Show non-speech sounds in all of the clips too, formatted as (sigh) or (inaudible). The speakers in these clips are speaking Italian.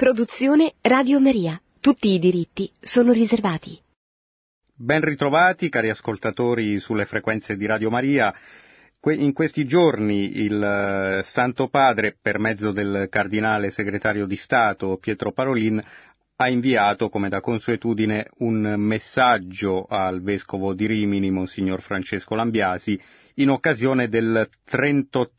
Produzione Radio Maria. Tutti i diritti sono riservati. Ben ritrovati, cari ascoltatori sulle frequenze di Radio Maria. In questi giorni il eh, Santo Padre, per mezzo del cardinale segretario di Stato Pietro Parolin, ha inviato, come da consuetudine, un messaggio al vescovo di Rimini, Monsignor Francesco Lambiasi, in occasione del 38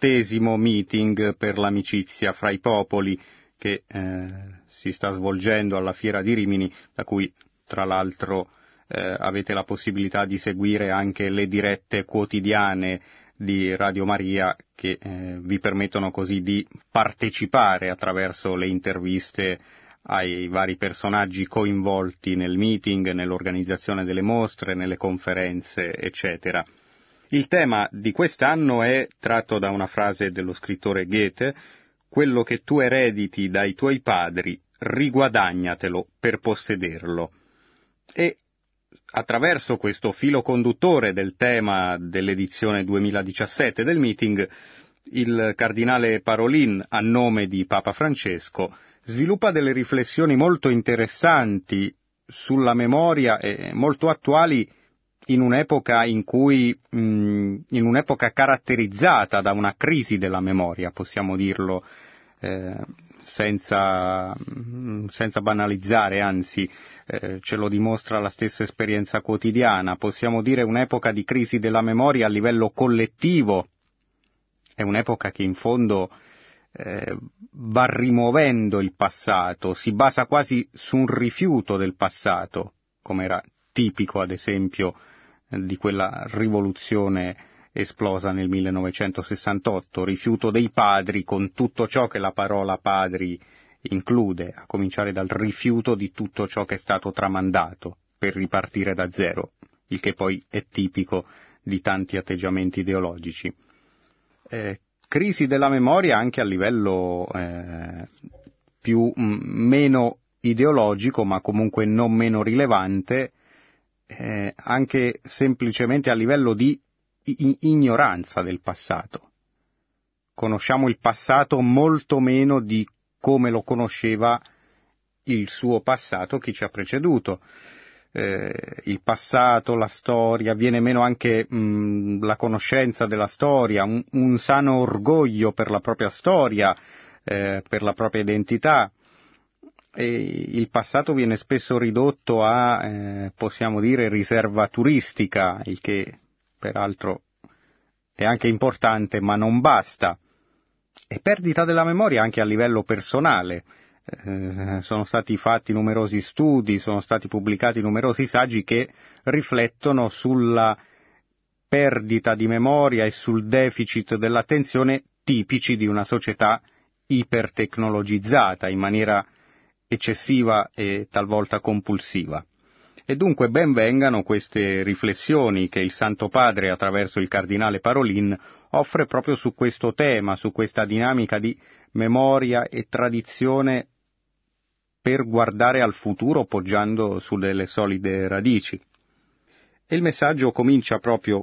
meeting per l'amicizia fra i popoli che eh, si sta svolgendo alla Fiera di Rimini, da cui tra l'altro eh, avete la possibilità di seguire anche le dirette quotidiane di Radio Maria che eh, vi permettono così di partecipare attraverso le interviste ai vari personaggi coinvolti nel meeting, nell'organizzazione delle mostre, nelle conferenze, eccetera. Il tema di quest'anno è tratto da una frase dello scrittore Goethe quello che tu erediti dai tuoi padri, riguadagnatelo per possederlo. E attraverso questo filo conduttore del tema dell'edizione 2017 del meeting, il cardinale Parolin, a nome di Papa Francesco, sviluppa delle riflessioni molto interessanti sulla memoria e molto attuali in un'epoca in cui, mh, in un'epoca caratterizzata da una crisi della memoria, possiamo dirlo, eh, senza, mh, senza, banalizzare, anzi eh, ce lo dimostra la stessa esperienza quotidiana. Possiamo dire un'epoca di crisi della memoria a livello collettivo, è un'epoca che in fondo eh, va rimuovendo il passato, si basa quasi su un rifiuto del passato, come era tipico ad esempio di quella rivoluzione esplosa nel 1968, rifiuto dei padri con tutto ciò che la parola padri include, a cominciare dal rifiuto di tutto ciò che è stato tramandato per ripartire da zero, il che poi è tipico di tanti atteggiamenti ideologici. Eh, crisi della memoria anche a livello eh, più m, meno ideologico, ma comunque non meno rilevante, eh, anche semplicemente a livello di ignoranza del passato. Conosciamo il passato molto meno di come lo conosceva il suo passato chi ci ha preceduto. Eh, il passato, la storia, viene meno anche mh, la conoscenza della storia, un, un, sano orgoglio per la propria storia, eh, per la propria identità, e il passato viene spesso ridotto a, eh, possiamo dire, riserva turistica, il che peraltro è anche importante, ma non basta. E perdita della memoria anche a livello personale. Eh, sono stati fatti numerosi studi, sono stati pubblicati numerosi saggi che riflettono sulla perdita di memoria e sul deficit dell'attenzione tipici di una società ipertecnologizzata in maniera eccessiva e talvolta compulsiva. E dunque ben vengano queste riflessioni che il Santo Padre, attraverso il Cardinale Parolin, offre proprio su questo tema, su questa dinamica di memoria e tradizione per guardare al futuro poggiando su delle solide radici. E il messaggio comincia proprio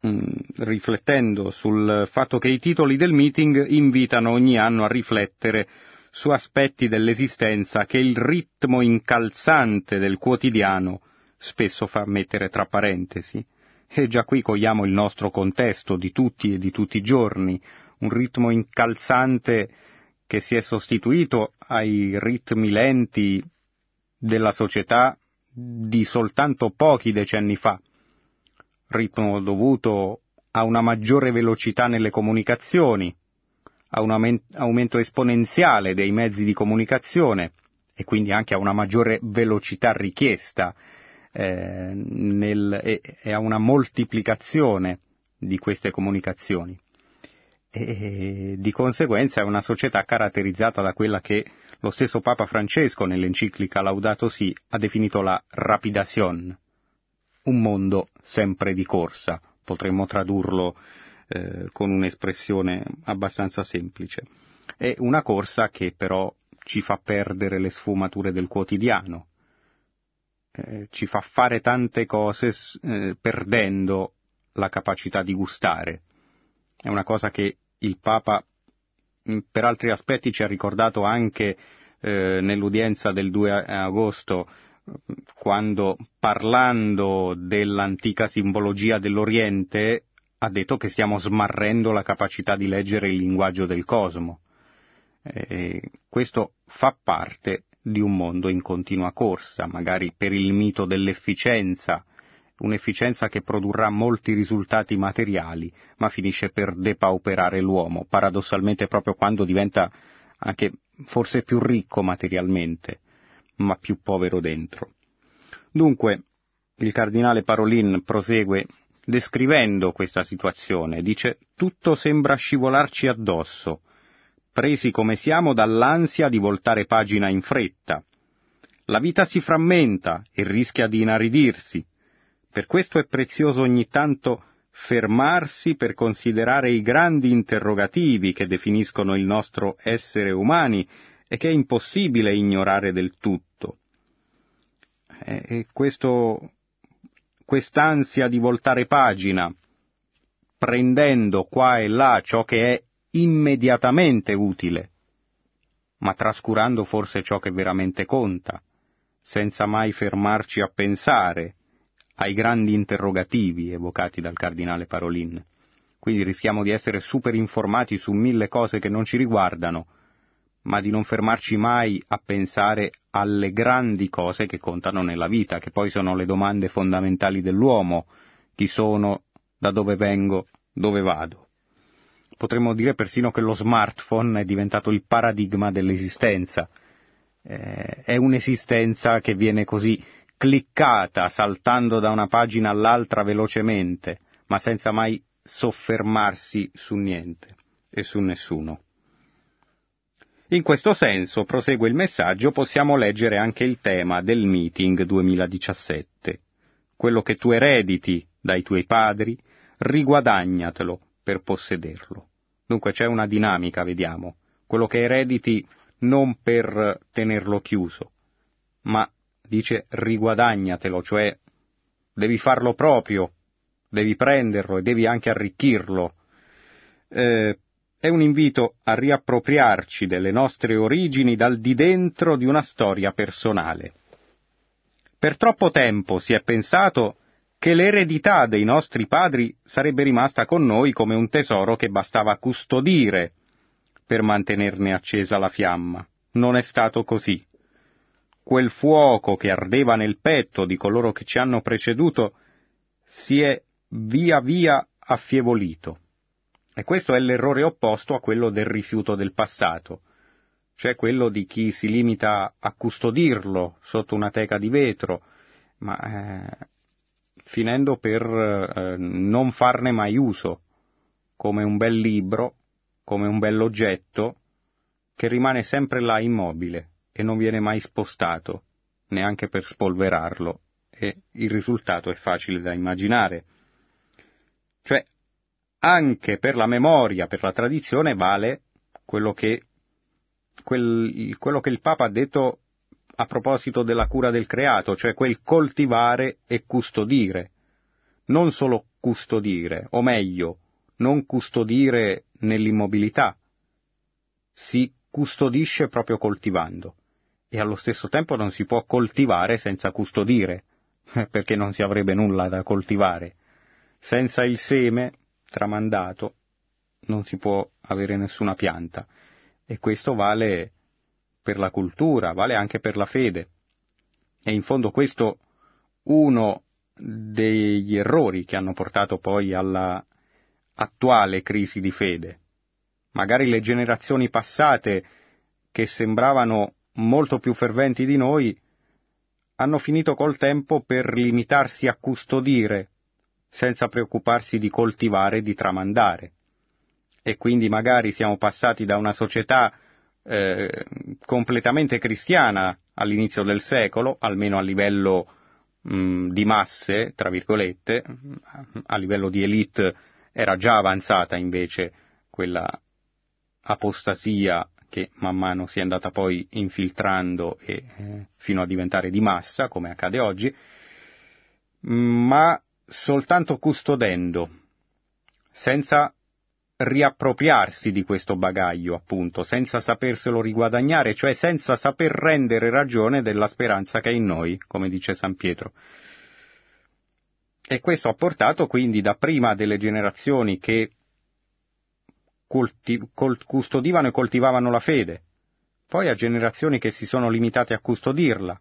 mh, mm, riflettendo sul fatto che i titoli del meeting invitano ogni anno a riflettere su aspetti dell'esistenza che il ritmo incalzante del quotidiano spesso fa mettere tra parentesi. E già qui cogliamo il nostro contesto di tutti e di tutti i giorni, un ritmo incalzante che si è sostituito ai ritmi lenti della società di soltanto pochi decenni fa, ritmo dovuto a una maggiore velocità nelle comunicazioni, a un aumento esponenziale dei mezzi di comunicazione e quindi anche a una maggiore velocità richiesta eh, nel, e, e, a una moltiplicazione di queste comunicazioni. E, di conseguenza è una società caratterizzata da quella che lo stesso Papa Francesco nell'enciclica Laudato Si ha definito la rapidazione, un mondo sempre di corsa, potremmo tradurlo eh, con un'espressione abbastanza semplice. È una corsa che però ci fa perdere le sfumature del quotidiano, eh, ci fa fare tante cose eh, perdendo la capacità di gustare. È una cosa che il Papa mm, per altri aspetti ci ha ricordato anche eh, nell'udienza del 2 agosto quando parlando dell'antica simbologia dell'Oriente ha detto che stiamo smarrendo la capacità di leggere il linguaggio del cosmo. E questo fa parte di un mondo in continua corsa, magari per il mito dell'efficienza, un'efficienza che produrrà molti risultati materiali, ma finisce per depauperare l'uomo, paradossalmente proprio quando diventa anche forse più ricco materialmente, ma più povero dentro. Dunque, il cardinale Parolin prosegue descrivendo questa situazione. Dice, tutto sembra scivolarci addosso, presi come siamo dall'ansia di voltare pagina in fretta. La vita si frammenta e rischia di inaridirsi. Per questo è prezioso ogni tanto fermarsi per considerare i grandi interrogativi che definiscono il nostro essere umani e che è impossibile ignorare del tutto. E questo, quest'ansia di voltare pagina, prendendo qua e là ciò che è immediatamente utile, ma trascurando forse ciò che veramente conta, senza mai fermarci a pensare ai grandi interrogativi evocati dal cardinale Parolin. Quindi rischiamo di essere super informati su mille cose che non ci riguardano, ma di non fermarci mai a pensare alle grandi cose che contano nella vita, che poi sono le domande fondamentali dell'uomo, chi sono, da dove vengo, dove vado. Potremmo dire persino che lo smartphone è diventato il paradigma dell'esistenza. Eh, è un'esistenza che viene così cliccata, saltando da una pagina all'altra velocemente, ma senza mai soffermarsi su niente e su nessuno. In questo senso, prosegue il messaggio, possiamo leggere anche il tema del meeting 2017. Quello che tu erediti dai tuoi padri, riguadagnatelo per possederlo. Dunque c'è una dinamica, vediamo. Quello che erediti non per tenerlo chiuso, ma dice riguadagnatelo, cioè devi farlo proprio, devi prenderlo e devi anche arricchirlo. Eh, è un invito a riappropriarci delle nostre origini dal di dentro di una storia personale. Per troppo tempo si è pensato che l'eredità dei nostri padri sarebbe rimasta con noi come un tesoro che bastava custodire per mantenerne accesa la fiamma. Non è stato così. Quel fuoco che ardeva nel petto di coloro che ci hanno preceduto si è via via affievolito. E questo è l'errore opposto a quello del rifiuto del passato, cioè quello di chi si limita a custodirlo sotto una teca di vetro, ma eh, finendo per eh, non farne mai uso, come un bel libro, come un bell'oggetto, che rimane sempre là immobile e non viene mai spostato, neanche per spolverarlo, e il risultato è facile da immaginare. Cioè, anche per la memoria, per la tradizione, vale quello che, quel, quello che il Papa ha detto a proposito della cura del creato, cioè quel coltivare e custodire. Non solo custodire, o meglio, non custodire nell'immobilità, si custodisce proprio coltivando e allo stesso tempo non si può coltivare senza custodire, (laughs) perché non si avrebbe nulla da coltivare. Senza il seme tramandato non si può avere nessuna pianta e questo vale per la cultura, vale anche per la fede. E in fondo questo uno degli errori che hanno portato poi alla attuale crisi di fede. Magari le generazioni passate che sembravano molto più ferventi di noi hanno finito col tempo per limitarsi a custodire senza preoccuparsi di coltivare e di tramandare. E quindi magari siamo passati da una società eh, completamente cristiana all'inizio del secolo, almeno a livello mh, di masse, tra virgolette, a livello di elite era già avanzata invece quella apostasia che man mano si è andata poi infiltrando e, eh, fino a diventare di massa, come accade oggi, ma soltanto custodendo, senza riappropriarsi di questo bagaglio, appunto, senza saperselo riguadagnare, cioè senza saper rendere ragione della speranza che è in noi, come dice San Pietro. E questo ha portato quindi dapprima delle generazioni che colti- col- custodivano e coltivavano la fede, poi a generazioni che si sono limitate a custodirla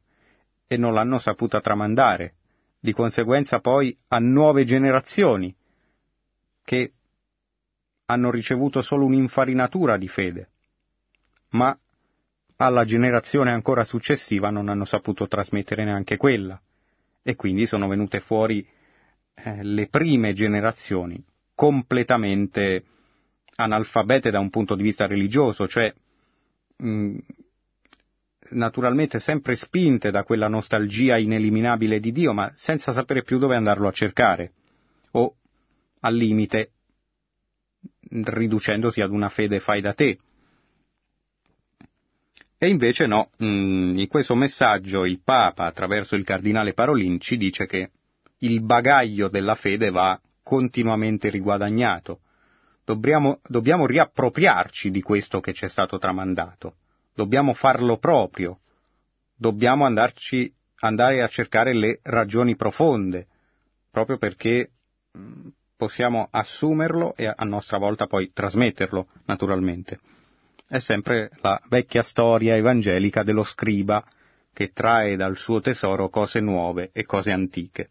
e non l'hanno saputa tramandare, di conseguenza poi a nuove generazioni che hanno ricevuto solo un'infarinatura di fede, ma alla generazione ancora successiva non hanno saputo trasmettere neanche quella, e quindi sono venute fuori eh, le prime generazioni completamente analfabete da un punto di vista religioso, cioè mh, naturalmente sempre spinte da quella nostalgia ineliminabile di Dio, ma senza sapere più dove andarlo a cercare, o al limite riducendosi ad una fede fai da te. E invece no, mm, in questo messaggio il Papa, attraverso il cardinale Parolin, ci dice che il bagaglio della fede va continuamente riguadagnato. Dobbiamo, dobbiamo riappropriarci di questo che ci è stato tramandato. Dobbiamo farlo proprio. Dobbiamo andarci, andare a cercare le ragioni profonde, proprio perché mm, possiamo assumerlo e a nostra volta poi trasmetterlo, naturalmente. È sempre la vecchia storia evangelica dello scriba che trae dal suo tesoro cose nuove e cose antiche.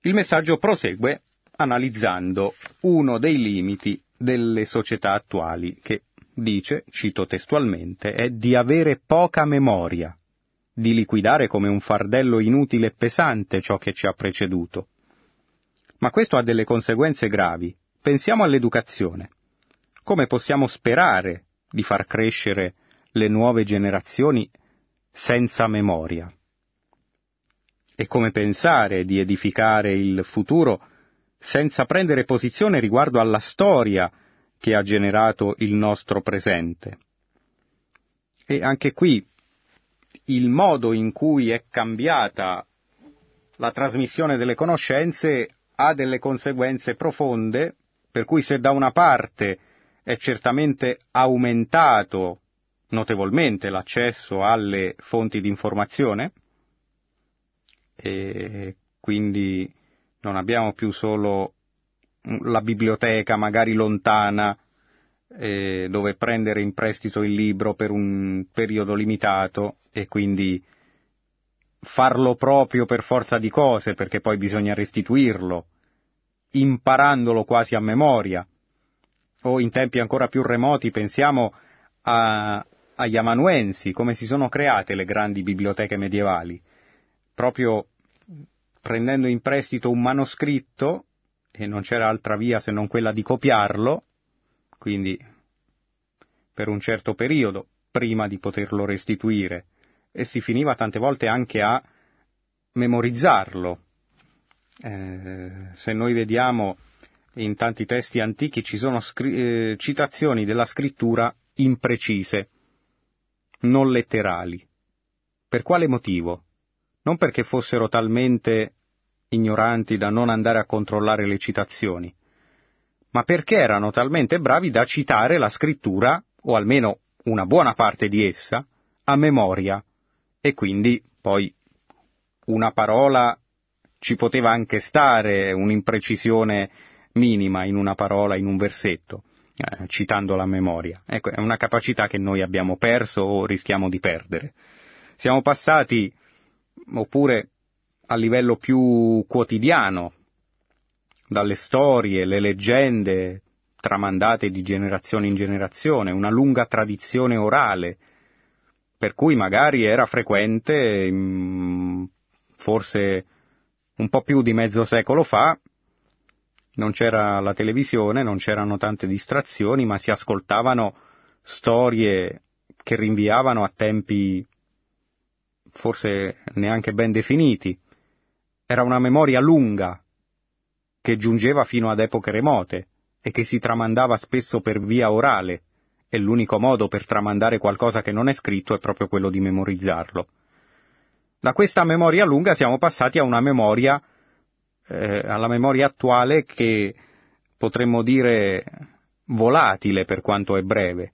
Il messaggio prosegue analizzando uno dei limiti delle società attuali che dice, cito testualmente, è di avere poca memoria, di liquidare come un fardello inutile e pesante ciò che ci ha preceduto, ma questo ha delle conseguenze gravi. Pensiamo all'educazione. Come possiamo sperare di far crescere le nuove generazioni senza memoria? E come pensare di edificare il futuro senza prendere posizione riguardo alla storia che ha generato il nostro presente? E anche qui il modo in cui è cambiata la trasmissione delle conoscenze ha delle conseguenze profonde, per cui se da una parte è certamente aumentato notevolmente l'accesso alle fonti di informazione, e quindi non abbiamo più solo la biblioteca magari lontana eh, dove prendere in prestito il libro per un periodo limitato e quindi farlo proprio per forza di cose, perché poi bisogna restituirlo, imparandolo quasi a memoria, o in tempi ancora più remoti pensiamo a, agli amanuensi, come si sono create le grandi biblioteche medievali, proprio prendendo in prestito un manoscritto, e non c'era altra via se non quella di copiarlo, quindi per un certo periodo, prima di poterlo restituire, e si finiva tante volte anche a memorizzarlo. Eh, se noi vediamo in tanti testi antichi ci sono scri- eh, citazioni della scrittura imprecise, non letterali. Per quale motivo? Non perché fossero talmente ignoranti da non andare a controllare le citazioni, ma perché erano talmente bravi da citare la scrittura, o almeno una buona parte di essa, a memoria, e quindi poi una parola ci poteva anche stare un'imprecisione minima in una parola, in un versetto, eh, citando la memoria. Ecco, è una capacità che noi abbiamo perso o rischiamo di perdere. Siamo passati, oppure a livello più quotidiano, dalle storie, le leggende tramandate di generazione in generazione, una lunga tradizione orale, per cui magari era frequente, mm, forse un po' più di mezzo secolo fa, non c'era la televisione, non c'erano tante distrazioni, ma si ascoltavano storie che rinviavano a tempi forse neanche ben definiti. Era una memoria lunga che giungeva fino ad epoche remote e che si tramandava spesso per via orale e l'unico modo per tramandare qualcosa che non è scritto è proprio quello di memorizzarlo. Da questa memoria lunga siamo passati a una memoria, eh, alla memoria attuale che potremmo dire volatile per quanto è breve,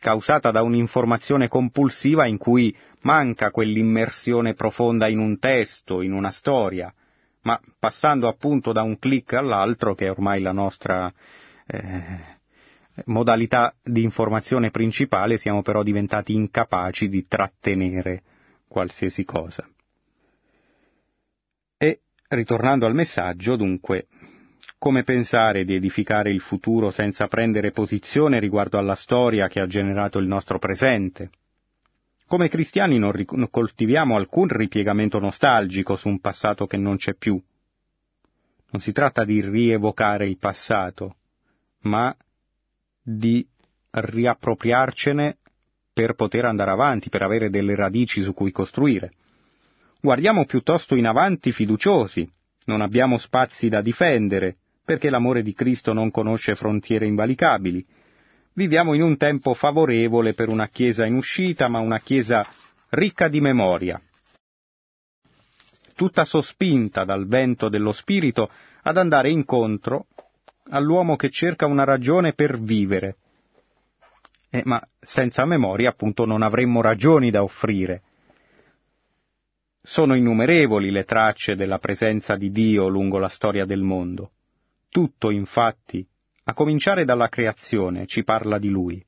causata da un'informazione compulsiva in cui manca quell'immersione profonda in un testo, in una storia, ma passando appunto da un clic all'altro, che è ormai la nostra eh, modalità di informazione principale, siamo però diventati incapaci di trattenere qualsiasi cosa. E, ritornando al messaggio, dunque, come pensare di edificare il futuro senza prendere posizione riguardo alla storia che ha generato il nostro presente? Come cristiani non, coltiviamo alcun ripiegamento nostalgico su un passato che non c'è più. Non si tratta di rievocare il passato, ma di riappropriarcene per poter andare avanti, per avere delle radici su cui costruire. Guardiamo piuttosto in avanti fiduciosi, non abbiamo spazi da difendere, perché l'amore di Cristo non conosce frontiere invalicabili. Viviamo in un tempo favorevole per una Chiesa in uscita, ma una Chiesa ricca di memoria, tutta sospinta dal vento dello Spirito ad andare incontro all'uomo che cerca una ragione per vivere. Eh, ma senza memoria appunto non avremmo ragioni da offrire. Sono innumerevoli le tracce della presenza di Dio lungo la storia del mondo. Tutto, infatti, a cominciare dalla creazione, ci parla di Lui.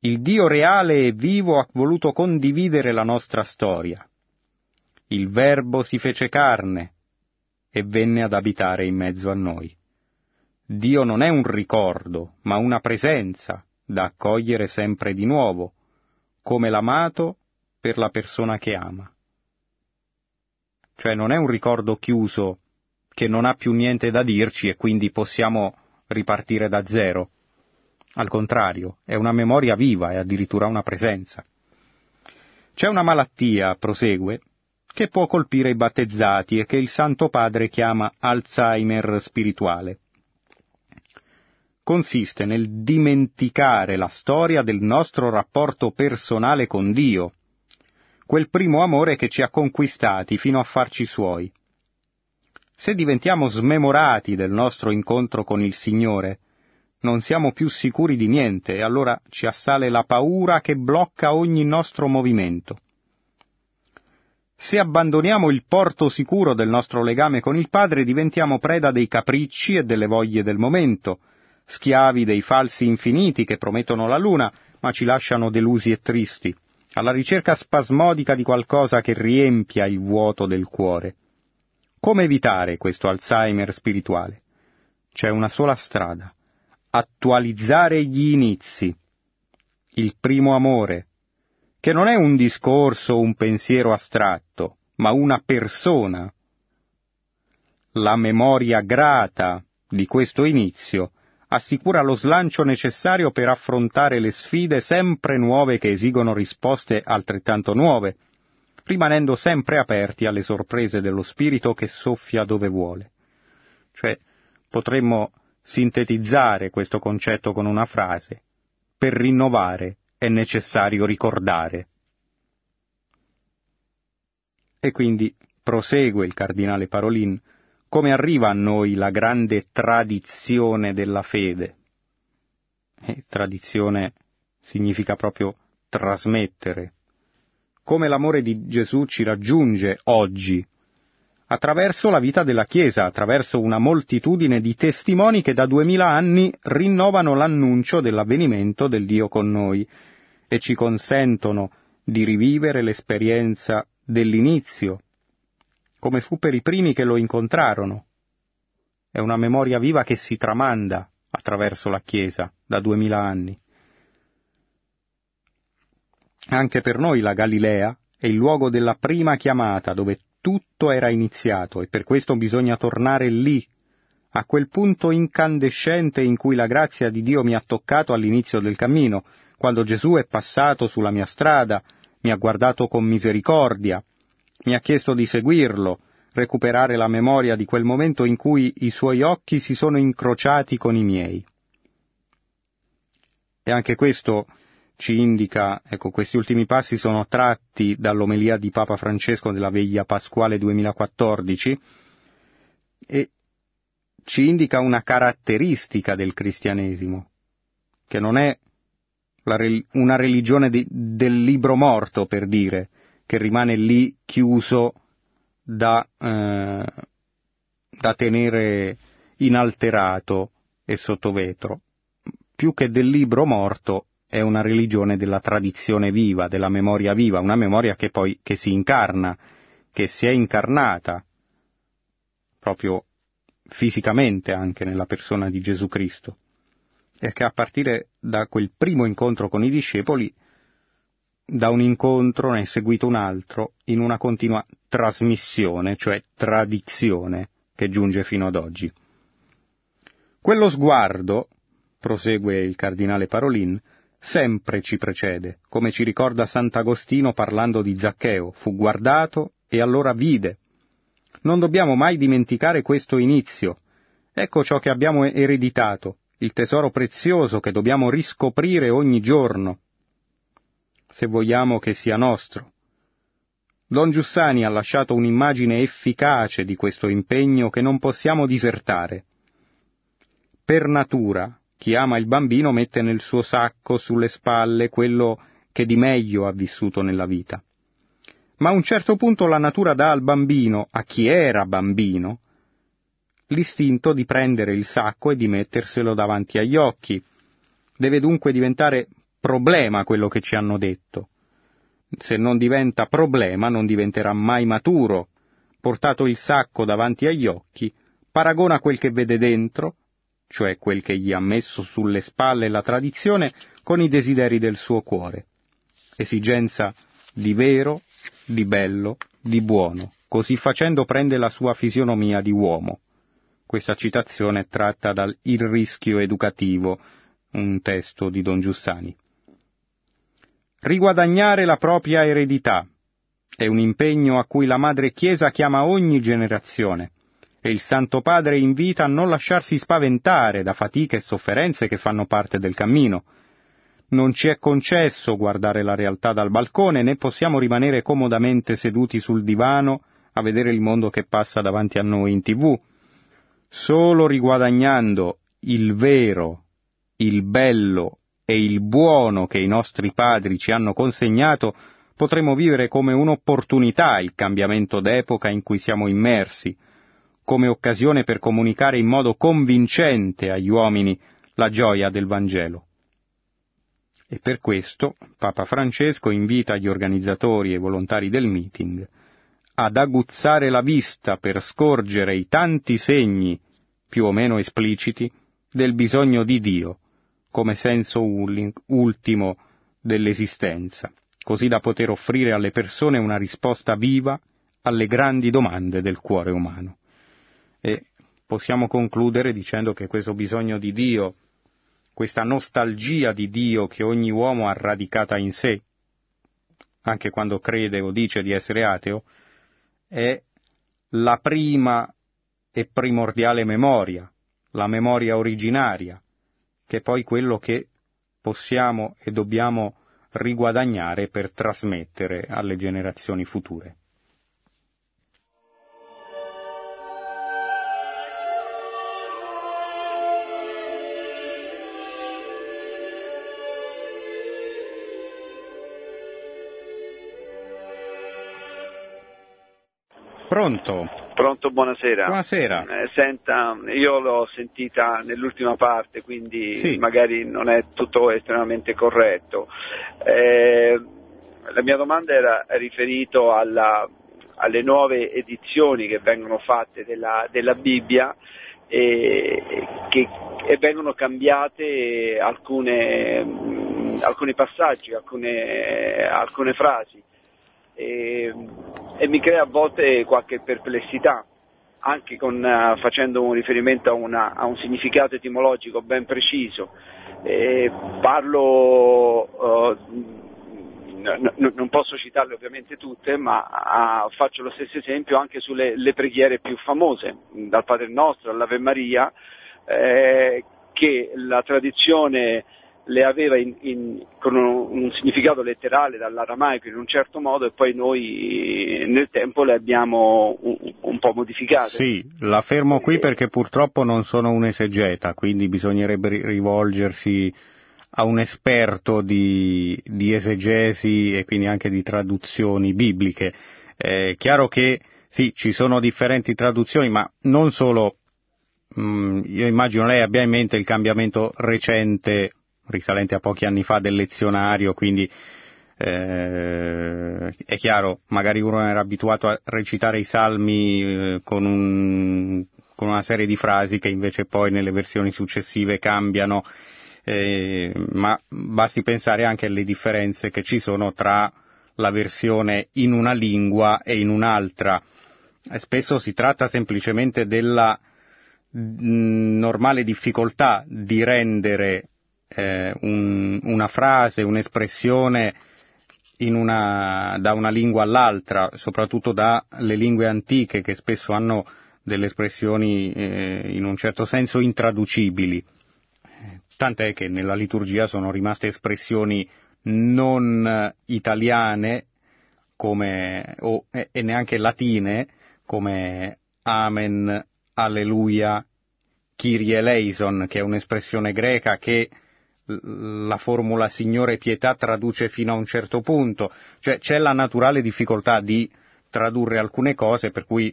Il Dio reale e vivo ha voluto condividere la nostra storia. Il Verbo si fece carne e venne ad abitare in mezzo a noi. Dio non è un ricordo, ma una presenza da accogliere sempre di nuovo, come l'amato per la persona che ama. Cioè non è un ricordo chiuso che non ha più niente da dirci e quindi possiamo ripartire da zero. Al contrario, è una memoria viva e addirittura una presenza. C'è una malattia, prosegue, che può colpire i battezzati e che il Santo Padre chiama Alzheimer spirituale. Consiste nel dimenticare la storia del nostro rapporto personale con Dio, quel primo amore che ci ha conquistati fino a farci suoi. Se diventiamo smemorati del nostro incontro con il Signore, non siamo più sicuri di niente e allora ci assale la paura che blocca ogni nostro movimento. Se abbandoniamo il porto sicuro del nostro legame con il Padre, diventiamo preda dei capricci e delle voglie del momento, schiavi dei falsi infiniti che promettono la luna, ma ci lasciano delusi e tristi, alla ricerca spasmodica di qualcosa che riempia il vuoto del cuore. Come evitare questo Alzheimer spirituale? C'è una sola strada. Attualizzare gli inizi. Il primo amore, che non è un discorso o un pensiero astratto, ma una persona. La memoria grata di questo inizio assicura lo slancio necessario per affrontare le sfide sempre nuove che esigono risposte altrettanto nuove, rimanendo sempre aperti alle sorprese dello spirito che soffia dove vuole. Cioè, potremmo sintetizzare questo concetto con una frase, per rinnovare è necessario ricordare. E quindi prosegue il cardinale Parolin, come arriva a noi la grande tradizione della fede. E tradizione significa proprio trasmettere. Come l'amore di Gesù ci raggiunge oggi, attraverso la vita della Chiesa, attraverso una moltitudine di testimoni che da duemila anni rinnovano l'annuncio dell'avvenimento del Dio con noi e ci consentono di rivivere l'esperienza dell'inizio, come fu per i primi che lo incontrarono. È una memoria viva che si tramanda attraverso la Chiesa da duemila anni. Anche per noi la Galilea è il luogo della prima chiamata dove tutto era iniziato e per questo bisogna tornare lì, a quel punto incandescente in cui la grazia di Dio mi ha toccato all'inizio del cammino, quando Gesù è passato sulla mia strada, mi ha guardato con misericordia, mi ha chiesto di seguirlo, recuperare la memoria di quel momento in cui i suoi occhi si sono incrociati con i miei. E anche questo ci indica, ecco, questi ultimi passi sono tratti dall'omelia di Papa Francesco della veglia pasquale 2014 e ci indica una caratteristica del cristianesimo, che non è una religione di, del libro morto, per dire, che rimane lì chiuso da, eh, da tenere inalterato e sotto vetro. Più che del libro morto è una religione della tradizione viva, della memoria viva, una memoria che poi che si incarna, che si è incarnata proprio fisicamente anche nella persona di Gesù Cristo e che a partire da quel primo incontro con i discepoli, da un incontro ne è seguito un altro in una continua trasmissione, cioè tradizione, che giunge fino ad oggi. Quello sguardo, prosegue il cardinale Parolin, sempre ci precede, come ci ricorda Sant'Agostino parlando di Zaccheo, fu guardato e allora vide. Non dobbiamo mai dimenticare questo inizio. Ecco ciò che abbiamo ereditato, il tesoro prezioso che dobbiamo riscoprire ogni giorno, se vogliamo che sia nostro. Don Giussani ha lasciato un'immagine efficace di questo impegno che non possiamo disertare. Per natura, chi ama il bambino mette nel suo sacco sulle spalle quello che di meglio ha vissuto nella vita. Ma a un certo punto la natura dà al bambino, a chi era bambino, l'istinto di prendere il sacco e di metterselo davanti agli occhi. Deve dunque diventare problema quello che ci hanno detto. Se non diventa problema non diventerà mai maturo. Portato il sacco davanti agli occhi, paragona quel che vede dentro cioè quel che gli ha messo sulle spalle la tradizione, con i desideri del suo cuore. Esigenza di vero, di bello, di buono. Così facendo prende la sua fisionomia di uomo. Questa citazione è tratta dal Il rischio educativo, un testo di Don Giussani. Riguadagnare la propria eredità è un impegno a cui la Madre Chiesa chiama ogni generazione e il Santo Padre invita a non lasciarsi spaventare da fatiche e sofferenze che fanno parte del cammino. Non ci è concesso guardare la realtà dal balcone, né possiamo rimanere comodamente seduti sul divano a vedere il mondo che passa davanti a noi in tv. Solo riguadagnando il vero, il bello e il buono che i nostri padri ci hanno consegnato, potremo vivere come un'opportunità il cambiamento d'epoca in cui siamo immersi, come occasione per comunicare in modo convincente agli uomini la gioia del Vangelo. E per questo Papa Francesco invita gli organizzatori e volontari del meeting ad aguzzare la vista per scorgere i tanti segni, più o meno espliciti, del bisogno di Dio come senso ultimo dell'esistenza, così da poter offrire alle persone una risposta viva alle grandi domande del cuore umano e possiamo concludere dicendo che questo bisogno di Dio, questa nostalgia di Dio che ogni uomo ha radicata in sé, anche quando crede o dice di essere ateo, è la prima e primordiale memoria, la memoria originaria, che è poi quello che possiamo e dobbiamo riguadagnare per trasmettere alle generazioni future. Pronto? Pronto, buonasera. Buonasera. Eh, senta, io l'ho sentita nell'ultima parte, quindi sì. magari non è tutto estremamente corretto. Eh, la mia domanda era riferita alle nuove edizioni che vengono fatte della, della Bibbia e, che, e vengono cambiate alcune, alcuni passaggi, alcune, alcune frasi e, e mi crea a volte qualche perplessità, anche con, uh, facendo un riferimento a, una, a, un significato etimologico ben preciso. E parlo, uh, n- n- non posso citarle ovviamente tutte, ma uh, faccio lo stesso esempio anche sulle preghiere più famose, dal Padre Nostro all'Ave Maria, eh, che la tradizione le aveva in, in, con un, significato letterale dall'aramaico in un certo modo e poi noi nel tempo le abbiamo un, un po' modificate. Sì, la fermo qui perché purtroppo non sono un esegeta, quindi bisognerebbe rivolgersi a un esperto di, di esegesi e quindi anche di traduzioni bibliche. È chiaro che sì, ci sono differenti traduzioni, ma non solo, mm, io immagino lei abbia in mente il cambiamento recente, risalente a pochi anni fa, del lezionario, quindi eh, è chiaro, magari uno era abituato a recitare i salmi eh, con, un, con, una serie di frasi che invece poi nelle versioni successive cambiano, eh, ma basti pensare anche alle differenze che ci sono tra la versione in una lingua e in un'altra. Spesso si tratta semplicemente della mm, normale difficoltà di rendere eh, un, una frase, un'espressione una, da una lingua all'altra, soprattutto dalle lingue antiche che spesso hanno delle espressioni eh, in un certo senso intraducibili. Tant'è che nella liturgia sono rimaste espressioni non italiane come, o, e neanche latine come Amen, Alleluia, Kyrie eleison, che è un'espressione greca che la formula Signore pietà traduce fino a un certo punto, cioè c'è la naturale difficoltà di tradurre alcune cose per cui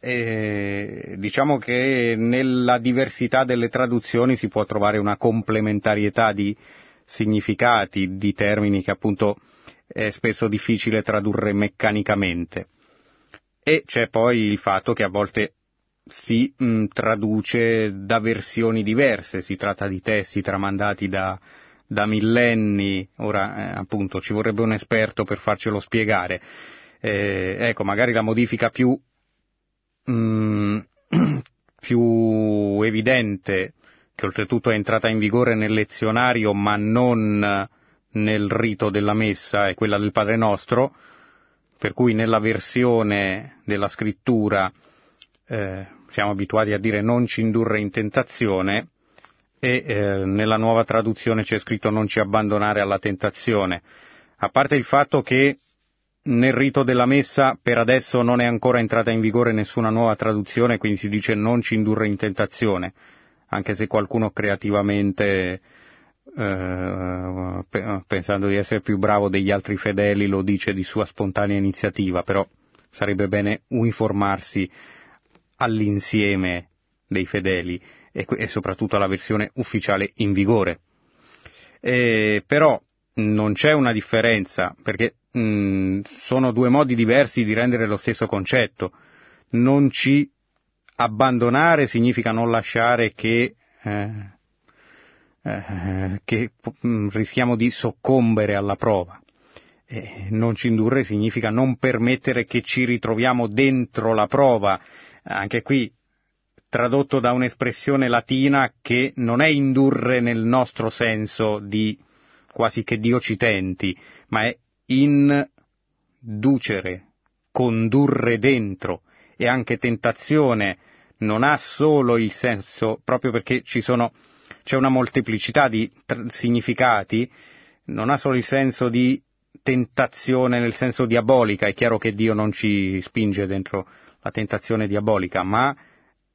eh, diciamo che nella diversità delle traduzioni si può trovare una complementarietà di significati, di termini che appunto è spesso difficile tradurre meccanicamente. E c'è poi il fatto che a volte si mh, mm, traduce da versioni diverse, si tratta di testi tramandati da, da millenni, ora eh, appunto ci vorrebbe un esperto per farcelo spiegare. Eh, ecco, magari la modifica più, mh, mm, (clears throat) più evidente, che oltretutto è entrata in vigore nel lezionario ma non nel rito della messa, è quella del Padre Nostro, per cui nella versione della scrittura eh, siamo abituati a dire non ci indurre in tentazione e eh, nella nuova traduzione c'è scritto non ci abbandonare alla tentazione. A parte il fatto che nel rito della messa per adesso non è ancora entrata in vigore nessuna nuova traduzione, quindi si dice non ci indurre in tentazione, anche se qualcuno creativamente, eh, pensando di essere più bravo degli altri fedeli, lo dice di sua spontanea iniziativa, però sarebbe bene uniformarsi all'insieme dei fedeli e, e soprattutto alla versione ufficiale in vigore. Eh, però non c'è una differenza perché mh, sono due modi diversi di rendere lo stesso concetto. Non ci abbandonare significa non lasciare che, eh, eh, che mh, rischiamo di soccombere alla prova. non ci indurre significa non permettere che ci ritroviamo dentro la prova anche qui tradotto da un'espressione latina che non è indurre nel nostro senso di quasi che Dio ci tenti, ma è inducere, condurre dentro. E anche tentazione non ha solo il senso, proprio perché sono, c'è una molteplicità di tr- significati, non ha solo il senso di tentazione nel senso diabolica, è chiaro che Dio non ci spinge dentro la tentazione diabolica, ma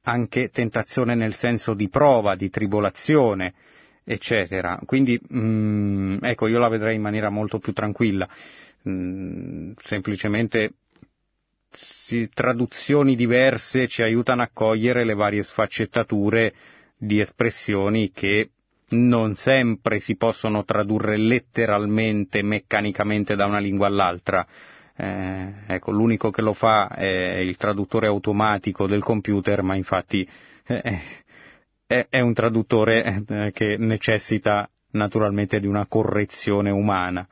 anche tentazione nel senso di prova, di tribolazione, eccetera. Quindi, mm, ecco, io la vedrei in maniera molto più tranquilla. Mm, semplicemente si, traduzioni diverse ci aiutano a cogliere le varie sfaccettature di espressioni che non sempre si possono tradurre letteralmente, meccanicamente da una lingua all'altra eh, ecco, l'unico che lo fa è il traduttore automatico del computer, ma infatti eh, è, è, un traduttore eh, che necessita naturalmente di una correzione umana,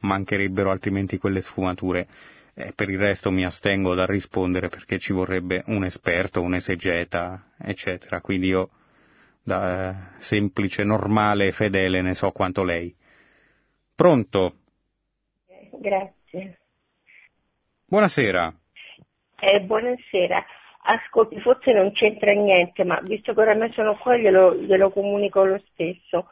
mancherebbero altrimenti quelle sfumature. Eh, per il resto mi astengo dal rispondere perché ci vorrebbe un esperto, un esegeta, eccetera. Quindi io, da eh, semplice, normale e fedele, ne so quanto lei. Pronto? Grazie. Buonasera. Eh, buonasera. Ascolti, forse non c'entra niente, ma visto che ora me sono qua glielo, glielo comunico lo stesso.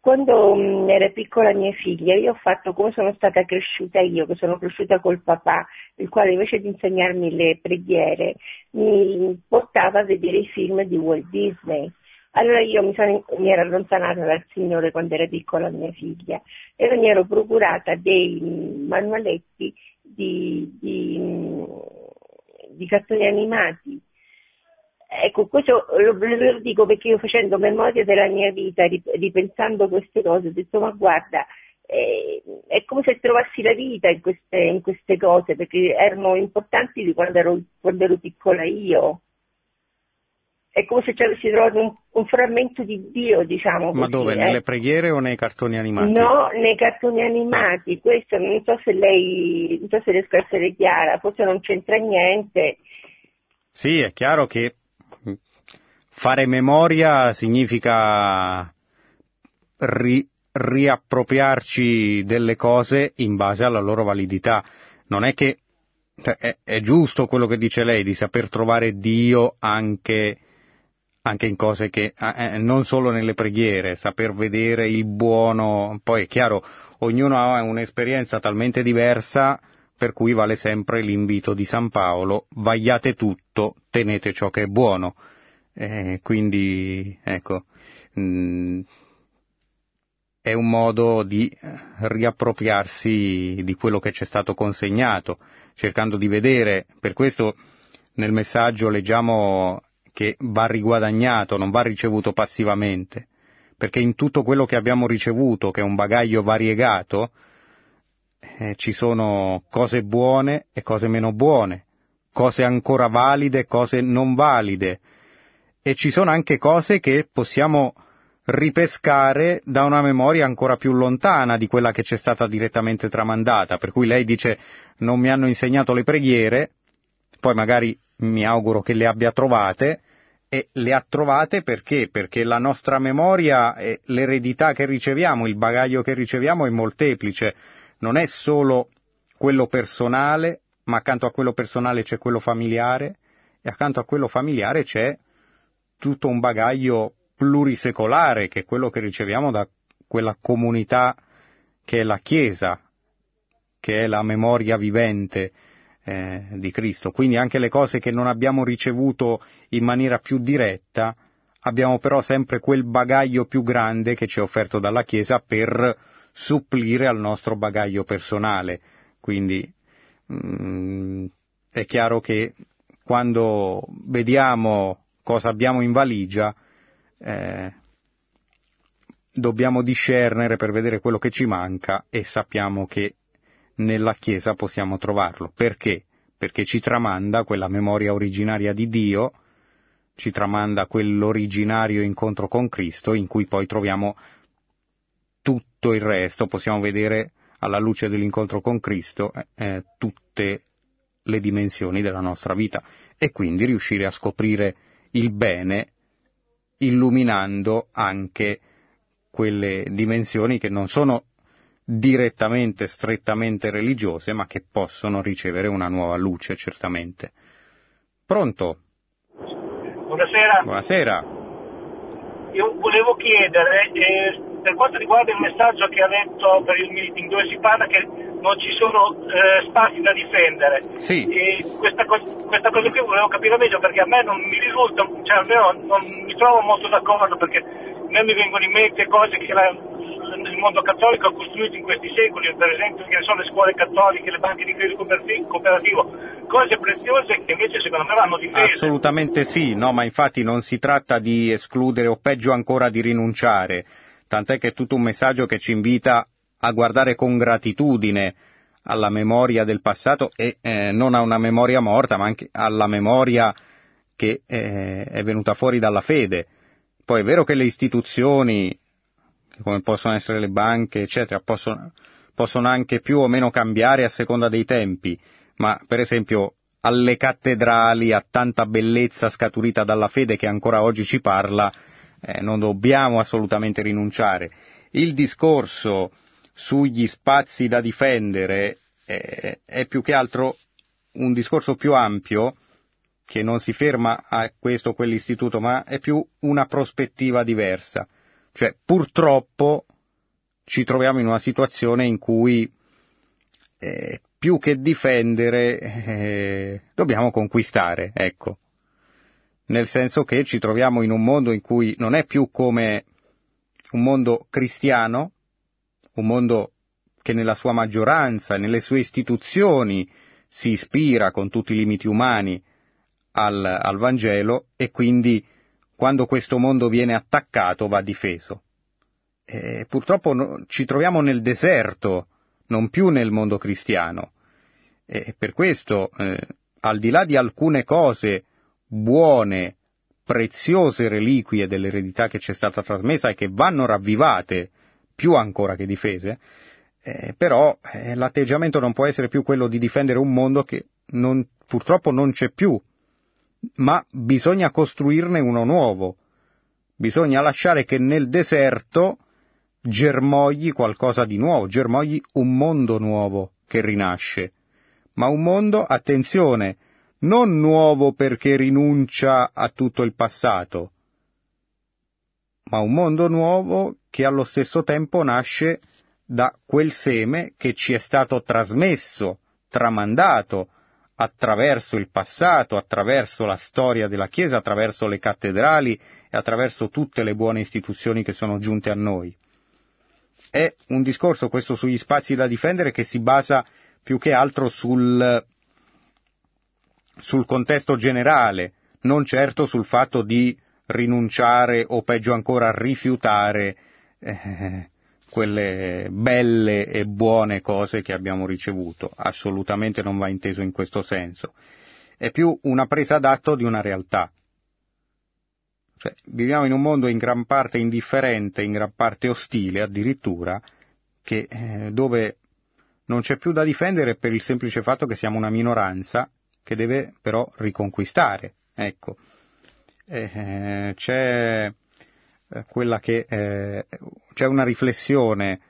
quando mh, era piccola mia figlia, io ho fatto come sono stata cresciuta io, che sono cresciuta col papà, il quale invece di insegnarmi le preghiere mi portava a vedere i film di Walt Disney. Allora io mi, sono, mi ero allontanata dal Signore quando era piccola mia figlia e mi ero procurata dei manualetti di, di, di cartoni animati Ecco, questo lo, lo, dico perché io facendo memoria della mia vita, ripensando queste cose, ho detto ma guarda, eh, è come se trovassi la vita in queste, in queste cose, perché erano importanti di quando ero, quando ero piccola io. È come se ci avessi trovato un, un frammento di Dio, diciamo. Ma così, dove? eh. Nelle preghiere o nei cartoni animati? No, nei cartoni animati. Questo non so se lei, non so se riesco a essere chiara, forse non c'entra niente. Sì, è chiaro che Fare memoria significa ri, riappropriarci delle cose in base alla loro validità. Non è che cioè, è, è, giusto quello che dice lei di saper trovare Dio anche, anche in cose che eh, non solo nelle preghiere, saper vedere il buono. Poi è chiaro, ognuno ha un'esperienza talmente diversa per cui vale sempre l'invito di San Paolo, vagliate tutto, tenete ciò che è buono. Eh, quindi, ecco, mh, mm, è un modo di riappropriarsi di quello che ci è stato consegnato, cercando di vedere, per questo nel messaggio leggiamo che va riguadagnato, non va ricevuto passivamente, perché in tutto quello che abbiamo ricevuto, che è un bagaglio variegato, eh, ci sono cose buone e cose meno buone, cose ancora valide e cose non valide, e ci sono anche cose che possiamo ripescare da una memoria ancora più lontana di quella che ci è stata direttamente tramandata, per cui lei dice non mi hanno insegnato le preghiere, poi magari mi auguro che le abbia trovate, e le ha trovate perché? Perché la nostra memoria l'eredità che riceviamo, il bagaglio che riceviamo è molteplice, non è solo quello personale, ma accanto a quello personale c'è quello familiare, e accanto a quello familiare c'è tutto un bagaglio plurisecolare che è quello che riceviamo da quella comunità che è la Chiesa, che è la memoria vivente eh, di Cristo. Quindi anche le cose che non abbiamo ricevuto in maniera più diretta, abbiamo però sempre quel bagaglio più grande che ci è offerto dalla Chiesa per supplire al nostro bagaglio personale. Quindi mm, è chiaro che quando vediamo cosa abbiamo in valigia, eh, dobbiamo discernere per vedere quello che ci manca e sappiamo che nella Chiesa possiamo trovarlo. Perché? Perché ci tramanda quella memoria originaria di Dio, ci tramanda quell'originario incontro con Cristo in cui poi troviamo tutto il resto, possiamo vedere alla luce dell'incontro con Cristo eh, tutte le dimensioni della nostra vita e quindi riuscire a scoprire il bene illuminando anche quelle dimensioni che non sono direttamente, strettamente religiose, ma che possono ricevere una nuova luce, certamente. Pronto? Buonasera. Buonasera. Io volevo chiedere, eh, per quanto riguarda il messaggio che ha letto per il meeting, dove si parla che non ci sono eh, spazi da difendere. Sì. E questa, co- questa, cosa qui volevo capire meglio perché a me non mi risulta, cioè almeno non mi trovo molto d'accordo perché a me mi vengono in mente cose che la, il mondo cattolico ha costruito in questi secoli, per esempio sono le scuole cattoliche, le banche di credito cooperativo, cose preziose che invece secondo me vanno difese. Assolutamente sì, no, ma infatti non si tratta di escludere o peggio ancora di rinunciare, tant'è che è tutto un messaggio che ci invita a guardare con gratitudine alla memoria del passato e eh, non a una memoria morta, ma anche alla memoria che eh, è venuta fuori dalla fede. Poi è vero che le istituzioni, come possono essere le banche, eccetera, possono, possono anche più o meno cambiare a seconda dei tempi, ma per esempio alle cattedrali, a tanta bellezza scaturita dalla fede che ancora oggi ci parla, eh, non dobbiamo assolutamente rinunciare. Il discorso sugli spazi da difendere eh, è più che altro un discorso più ampio che non si ferma a questo o quell'istituto, ma è più una prospettiva diversa. Cioè, purtroppo, ci troviamo in una situazione in cui eh, più che difendere eh, dobbiamo conquistare, ecco. Nel senso che ci troviamo in un mondo in cui non è più come un mondo cristiano, un mondo che nella sua maggioranza, nelle sue istituzioni, si ispira con tutti i limiti umani al, al Vangelo e quindi quando questo mondo viene attaccato va difeso. E purtroppo ci troviamo nel deserto, non più nel mondo cristiano. E per questo, eh, al di là di alcune cose buone, preziose reliquie dell'eredità che ci è stata trasmessa e che vanno ravvivate più ancora che difese, eh, però eh, l'atteggiamento non può essere più quello di difendere un mondo che non, purtroppo non c'è più, ma bisogna costruirne uno nuovo. Bisogna lasciare che nel deserto germogli qualcosa di nuovo, germogli un mondo nuovo che rinasce. Ma un mondo, attenzione, non nuovo perché rinuncia a tutto il passato, ma un mondo nuovo che allo stesso tempo nasce da quel seme che ci è stato trasmesso, tramandato, attraverso il passato, attraverso la storia della Chiesa, attraverso le cattedrali e attraverso tutte le buone istituzioni che sono giunte a noi. È un discorso questo sugli spazi da difendere che si basa più che altro sul, sul contesto generale, non certo sul fatto di rinunciare o peggio ancora rifiutare eh, quelle belle e buone cose che abbiamo ricevuto. Assolutamente non va inteso in questo senso. È più una presa d'atto di una realtà. Cioè, viviamo in un mondo in gran parte indifferente, in gran parte ostile addirittura, che, eh, dove non c'è più da difendere per il semplice fatto che siamo una minoranza che deve però riconquistare. Ecco. Eh, c'è eh, quella che eh, c'è una riflessione,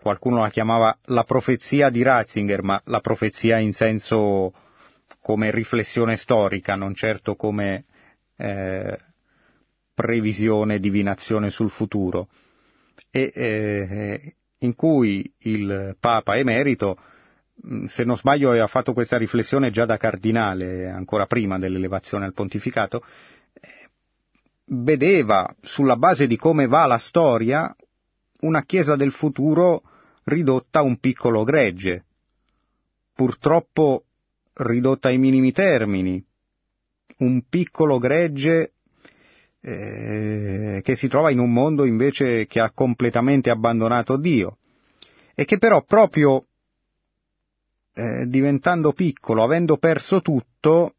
qualcuno la chiamava la profezia di Ratzinger, ma la profezia in senso come riflessione storica, non certo come eh, previsione, divinazione sul futuro, e, eh, in cui il Papa emerito, se non sbaglio aveva fatto questa riflessione già da cardinale, ancora prima dell'elevazione al pontificato, vedeva, sulla base di come va la storia, una Chiesa del futuro ridotta a un piccolo gregge, purtroppo ridotta ai minimi termini, un piccolo gregge eh, che si trova in un mondo invece che ha completamente abbandonato Dio e che però proprio eh, diventando piccolo, avendo perso tutto,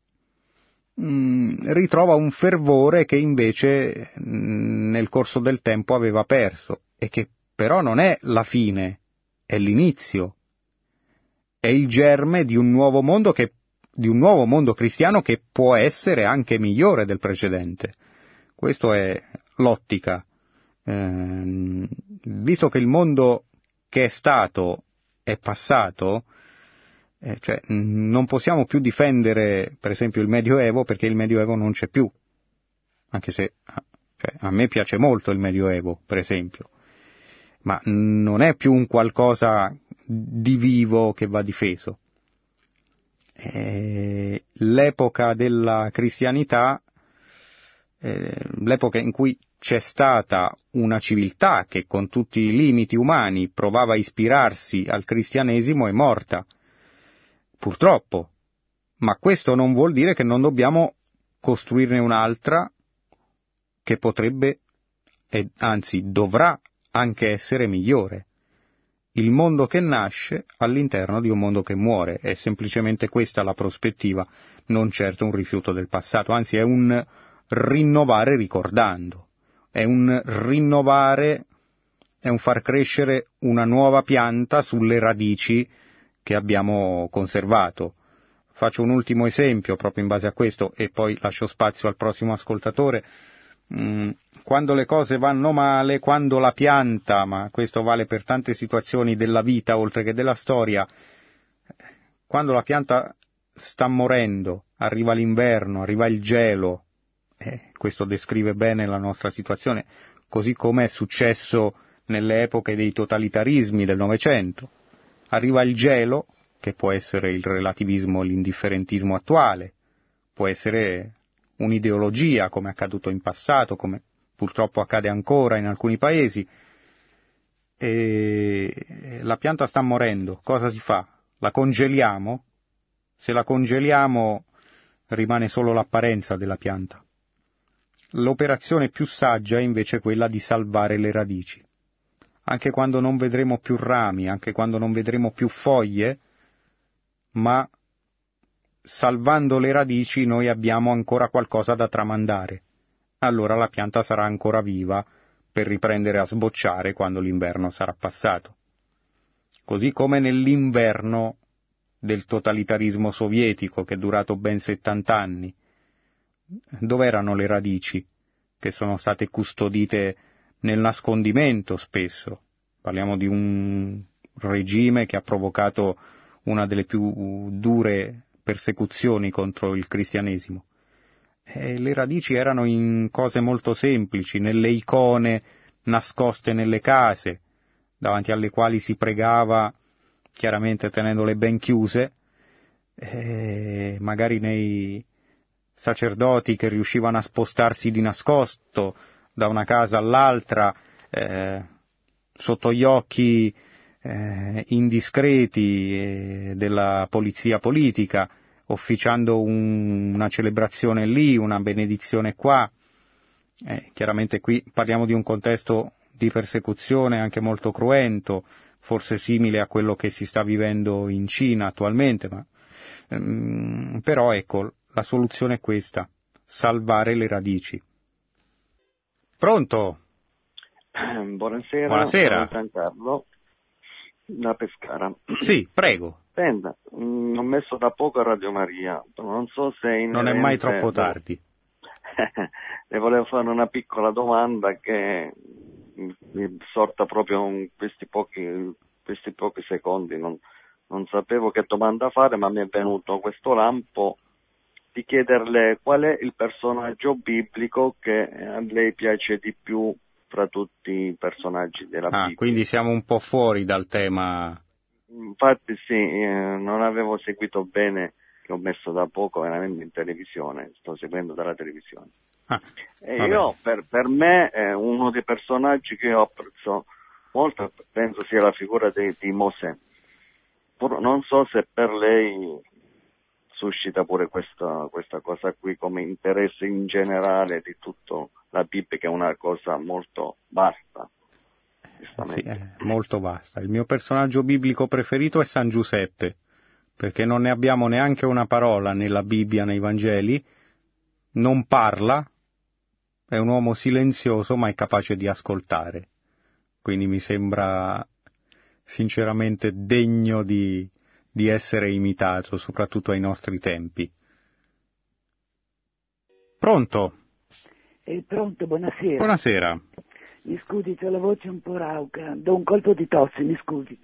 mm, ritrova un fervore che invece mm, nel corso del tempo aveva perso e che però non è la fine, è l'inizio, è il germe di un nuovo mondo che di un nuovo mondo cristiano che può essere anche migliore del precedente. Questa è l'ottica. Eh, visto che il mondo che è stato è passato, eh, cioè, non possiamo più difendere, per esempio, il Medioevo perché il Medioevo non c'è più. Anche se cioè, a me piace molto il Medioevo, per esempio. Ma non è più un qualcosa di vivo che va difeso. Eh, l'epoca della cristianità, eh, l'epoca in cui c'è stata una civiltà che con tutti i limiti umani provava a ispirarsi al cristianesimo è morta purtroppo, ma questo non vuol dire che non dobbiamo costruirne un'altra che potrebbe, e anzi dovrà anche essere migliore. Il mondo che nasce all'interno di un mondo che muore, è semplicemente questa la prospettiva, non certo un rifiuto del passato, anzi è un rinnovare ricordando, è un rinnovare, è un far crescere una nuova pianta sulle radici che abbiamo conservato. Faccio un ultimo esempio proprio in base a questo e poi lascio spazio al prossimo ascoltatore. Mm, quando le cose vanno male, quando la pianta, ma questo vale per tante situazioni della vita oltre che della storia, quando la pianta sta morendo, arriva l'inverno, arriva il gelo, eh, questo descrive bene la nostra situazione, così come è successo nelle epoche dei totalitarismi del Novecento. Arriva il gelo, che può essere il relativismo, l'indifferentismo attuale, può essere un'ideologia, come è accaduto in passato, come purtroppo accade ancora in alcuni paesi, e la pianta sta morendo, cosa si fa? La congeliamo? Se la congeliamo rimane solo l'apparenza della pianta. L'operazione più saggia è invece quella di salvare le radici. Anche quando non vedremo più rami, anche quando non vedremo più foglie, ma salvando le radici noi abbiamo ancora qualcosa da tramandare. Allora la pianta sarà ancora viva per riprendere a sbocciare quando l'inverno sarà passato. Così come nell'inverno del totalitarismo sovietico che è durato ben 70 anni. Dove erano le radici che sono state custodite nel nascondimento spesso? Parliamo di un regime che ha provocato una delle più dure persecuzioni contro il cristianesimo. E le radici erano in cose molto semplici, nelle icone nascoste nelle case, davanti alle quali si pregava, chiaramente tenendole ben chiuse, magari nei sacerdoti che riuscivano a spostarsi di nascosto da una casa all'altra, eh, sotto gli occhi eh, indiscreti eh, della polizia politica, officiando un, una celebrazione lì, una benedizione qua. Eh, chiaramente qui parliamo di un contesto di persecuzione anche molto cruento, forse simile a quello che si sta vivendo in Cina attualmente, ma, ehm, però ecco, la soluzione è questa, salvare le radici. Pronto? Buonasera, Buonasera. sono Giancarlo da Pescara. Sì, prego. Senta, mh, mm, ho messo da poco a Radio Maria, non so se in Non è mai troppo tardi. (laughs) Le volevo fare una piccola domanda che mi sorta proprio in questi pochi, questi pochi secondi, non, non sapevo che domanda fare, ma mi è venuto questo lampo di chiederle qual è il personaggio biblico che a lei piace di più fra tutti i personaggi della ah, Bibbia. Quindi siamo un po' fuori dal tema. Infatti sì, eh, non avevo seguito bene, che ho messo da poco veramente in televisione, sto seguendo dalla televisione. Ah, e io, per, per me, eh, uno dei personaggi che io apprezzo molto, penso sia la figura di, di Mosè. Pur, non so se per lei suscita pure questa, questa cosa qui come interesse in generale di tutta la Bibbia che è una cosa molto vasta. Sì, è molto vasta. Il mio personaggio biblico preferito è San Giuseppe, perché non ne abbiamo neanche una parola nella Bibbia, nei Vangeli, non parla, è un uomo silenzioso ma è capace di ascoltare. Quindi mi sembra sinceramente degno di, di essere imitato, soprattutto ai nostri tempi. Pronto? Eh, pronto, buonasera. Buonasera. Mi scusi, c'ho la voce un po' rauca, do un colpo di tosse, mi scusi.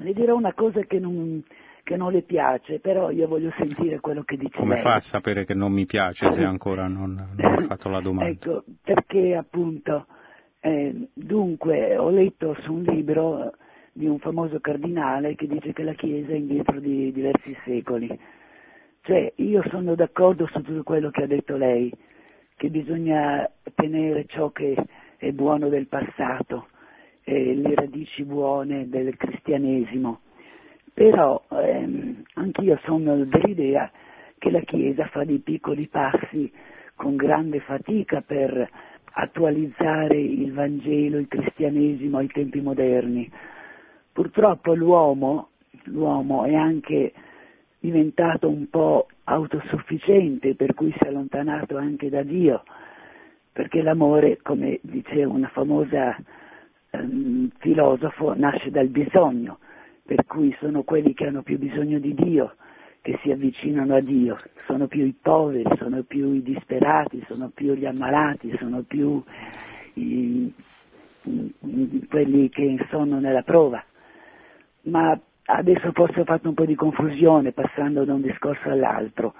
Le dirò una cosa che non, che non le piace, però io voglio sentire quello che dice Come lei. fa a sapere che non mi piace se (laughs) ancora non, non ha fatto la domanda? ecco, perché appunto, eh, dunque, ho letto su un libro di un famoso cardinale che dice che la Chiesa è indietro di diversi secoli. Cioè, io sono d'accordo su tutto quello che ha detto lei, che bisogna tenere ciò che è buono del passato, eh, le radici buone del cristianesimo, però ehm, anch'io sono dell'idea che la Chiesa fa dei piccoli passi con grande fatica per attualizzare il Vangelo, il cristianesimo ai tempi moderni Purtroppo l'uomo, l'uomo è anche diventato un po' autosufficiente, per cui si è allontanato anche da Dio, perché l'amore, come diceva una famosa um, filosofo, nasce dal bisogno, per cui sono quelli che hanno più bisogno di Dio che si avvicinano a Dio, sono più i poveri, sono più i disperati, sono più gli ammalati, sono più i, i, quelli che sono nella prova ma adesso forse ho fatto un po' di confusione passando da un discorso all'altro,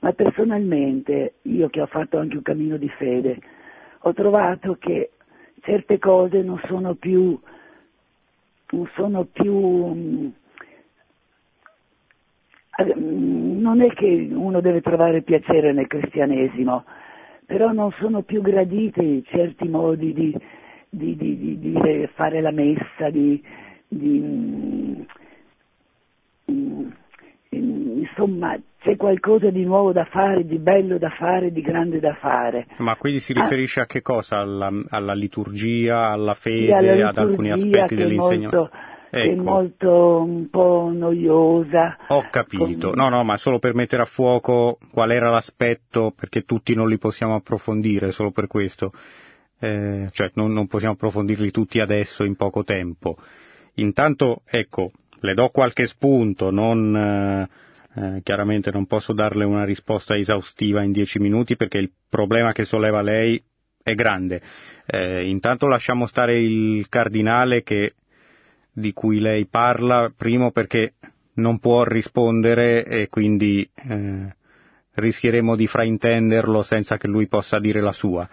ma personalmente io che ho fatto anche un cammino di fede, ho trovato che certe cose non sono più, non sono più, mm, non è che uno deve trovare piacere nel cristianesimo, però non sono più graditi certi modi di, di, di, di fare la messa, di, mm, mm, insomma c'è qualcosa di nuovo da fare, di bello da fare, di grande da fare. Ma quindi si riferisce ah, a che cosa? Alla, alla liturgia, alla fede, alla liturgia, ad alcuni aspetti dell'insegnamento? Ecco. È molto un po' noiosa. Ho capito, no, no, ma solo per mettere a fuoco qual era l'aspetto, perché tutti non li possiamo approfondire solo per questo, eh, cioè non, non possiamo approfondirli tutti adesso in poco tempo. Intanto, ecco, le do qualche spunto, non, eh, eh, chiaramente non posso darle una risposta esaustiva in dieci minuti perché il problema che solleva lei è grande. Eh, intanto lasciamo stare il cardinale che, di cui lei parla, primo perché non può rispondere e quindi eh, rischieremo di fraintenderlo senza che lui possa dire la sua.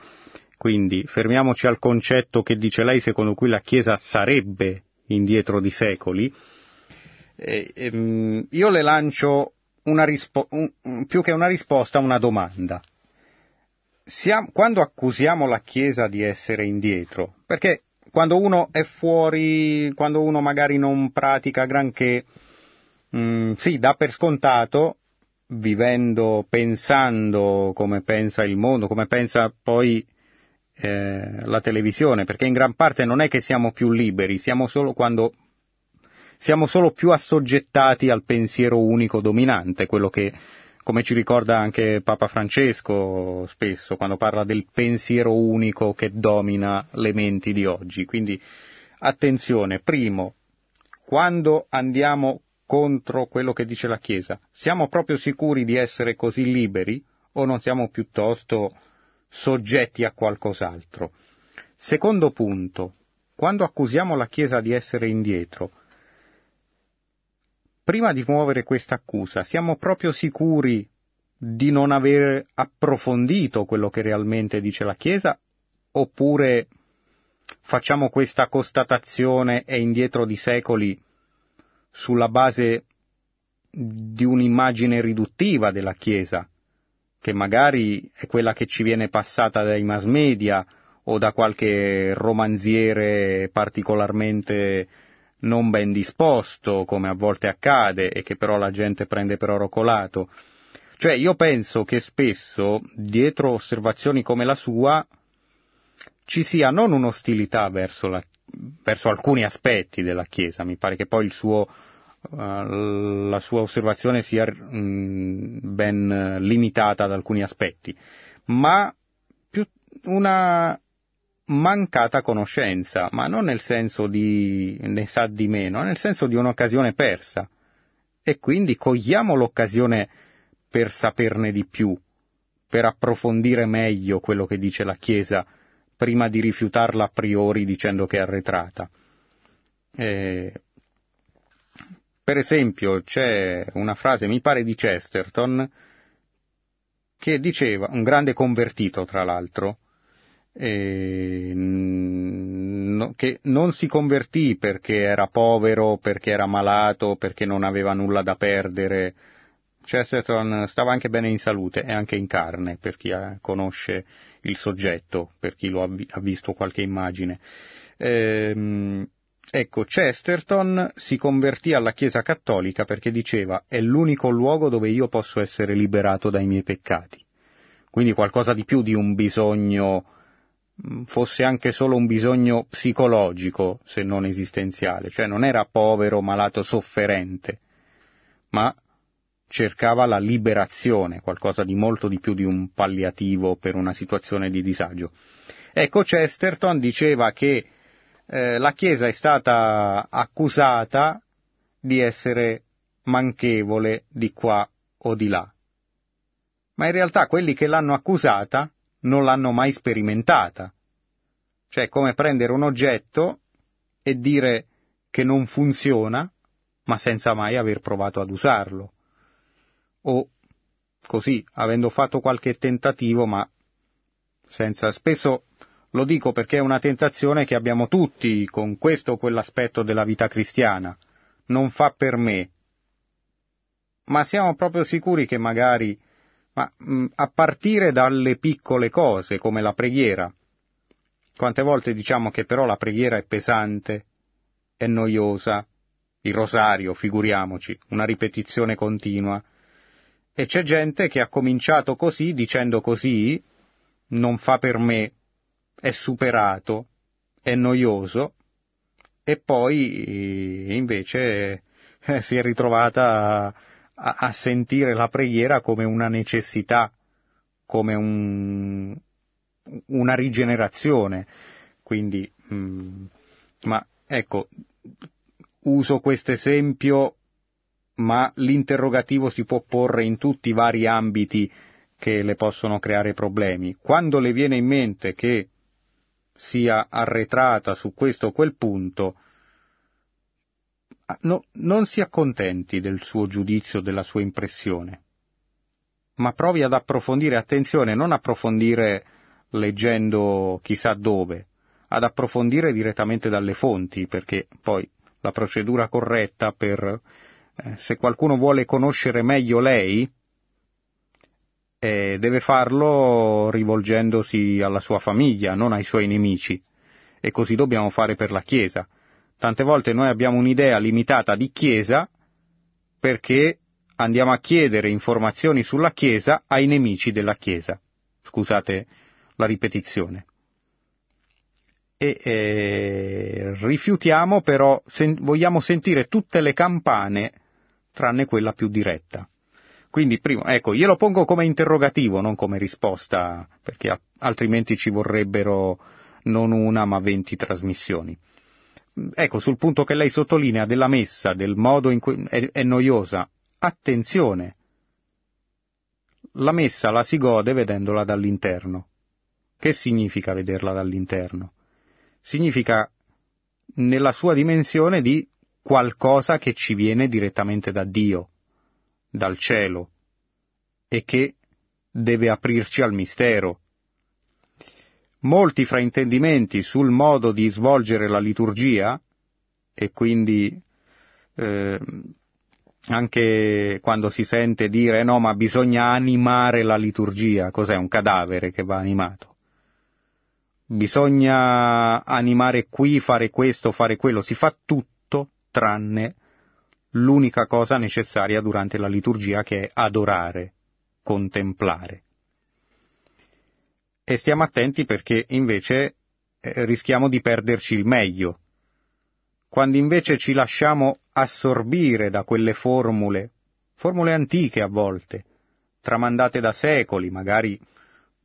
Quindi fermiamoci al concetto che dice lei secondo cui la Chiesa sarebbe indietro di secoli, eh, ehm, io le lancio rispo- un, più che una risposta, una domanda. Siamo, quando accusiamo la Chiesa di essere indietro, perché quando uno è fuori, quando uno magari non pratica granché, mh, mm, sì, dà per scontato, vivendo, pensando come pensa il mondo, come pensa poi eh, la televisione, perché in gran parte non è che siamo più liberi, siamo solo quando siamo solo più assoggettati al pensiero unico dominante, quello che, come ci ricorda anche Papa Francesco spesso, quando parla del pensiero unico che domina le menti di oggi. Quindi attenzione, primo, quando andiamo contro quello che dice la Chiesa, siamo proprio sicuri di essere così liberi o non siamo piuttosto soggetti a qualcos'altro? Secondo punto, quando accusiamo la Chiesa di essere indietro, prima di muovere questa accusa, siamo proprio sicuri di non aver approfondito quello che realmente dice la Chiesa oppure facciamo questa constatazione e indietro di secoli sulla base di un'immagine riduttiva della Chiesa, che magari è quella che ci viene passata dai mass media o da qualche romanziere particolarmente non ben disposto, come a volte accade, e che però la gente prende per oro colato. Cioè io penso che spesso, dietro osservazioni come la sua, ci sia non un'ostilità verso, la, verso alcuni aspetti della Chiesa, mi pare che poi suo, uh, la sua osservazione sia um, ben limitata ad alcuni aspetti, ma una mancata conoscenza, ma non nel senso di ne sa di meno, nel senso di un'occasione persa. E quindi cogliamo l'occasione per saperne di più, per approfondire meglio quello che dice la Chiesa, prima di rifiutarla a priori dicendo che è arretrata. Eh, per esempio c'è una frase, mi pare di Chesterton, che diceva, un grande convertito tra l'altro, eh, no, che non si convertì perché era povero, perché era malato, perché non aveva nulla da perdere. Chesterton stava anche bene in salute e anche in carne, per chi ha, conosce il soggetto, per chi lo ha, visto qualche immagine. Ehm, ecco, Chesterton si convertì alla Chiesa Cattolica perché diceva è l'unico luogo dove io posso essere liberato dai miei peccati. Quindi qualcosa di più di un bisogno Mm, fosse anche solo un bisogno psicologico, se non esistenziale, cioè non era povero, malato, sofferente, ma cercava la liberazione, qualcosa di molto di più di un palliativo per una situazione di disagio. Ecco, Chesterton diceva che eh, la Chiesa è stata accusata di essere manchevole di qua o di là, ma in realtà quelli che l'hanno accusata non l'hanno mai sperimentata. Cioè è come prendere un oggetto e dire che non funziona, ma senza mai aver provato ad usarlo. O così, avendo fatto qualche tentativo, ma senza... Spesso Lo dico perché è una tentazione che abbiamo tutti con questo o quell'aspetto della vita cristiana. Non fa per me. Ma siamo proprio sicuri che magari, ma, mh, a partire dalle piccole cose come la preghiera, quante volte diciamo che però la preghiera è pesante, è noiosa, il rosario, figuriamoci, una ripetizione continua. E c'è gente che ha cominciato così, dicendo così, non fa per me, è superato, è noioso, e poi invece eh, si è ritrovata a, a, sentire la preghiera come una necessità, come un, una rigenerazione. Quindi, mm, ma ecco, uso questo esempio, ma l'interrogativo si può porre in tutti i vari ambiti che le possono creare problemi. Quando le viene in mente che sia arretrata su questo o quel punto, no, non si accontenti del suo giudizio, della sua impressione, ma provi ad approfondire, attenzione, non approfondire leggendo chissà dove, ad approfondire direttamente dalle fonti, perché poi la procedura corretta per, eh, se qualcuno vuole conoscere meglio lei, eh, deve farlo rivolgendosi alla sua famiglia, non ai suoi nemici. E così dobbiamo fare per la Chiesa. Tante volte noi abbiamo un'idea limitata di Chiesa perché andiamo a chiedere informazioni sulla Chiesa ai nemici della Chiesa. Scusate la ripetizione. E eh, rifiutiamo però, sen- vogliamo sentire tutte le campane tranne quella più diretta. Quindi, primo, ecco, glielo pongo come interrogativo, non come risposta, perché altrimenti ci vorrebbero non una ma venti trasmissioni. Ecco, sul punto che lei sottolinea della messa, del modo in cui è, è noiosa, attenzione, la messa la si gode vedendola dall'interno. Che significa vederla dall'interno? Significa nella sua dimensione di qualcosa che ci viene direttamente da Dio, dal cielo, e che deve aprirci al mistero. Molti fraintendimenti sul modo di svolgere la liturgia, e quindi eh, anche quando si sente dire no, ma bisogna animare la liturgia, cos'è un cadavere che va animato? Bisogna animare qui, fare questo, fare quello, si fa tutto tranne l'unica cosa necessaria durante la liturgia che è adorare, contemplare. E stiamo attenti perché invece eh, rischiamo di perderci il meglio. Quando invece ci lasciamo assorbire da quelle formule, formule antiche a volte, tramandate da secoli, magari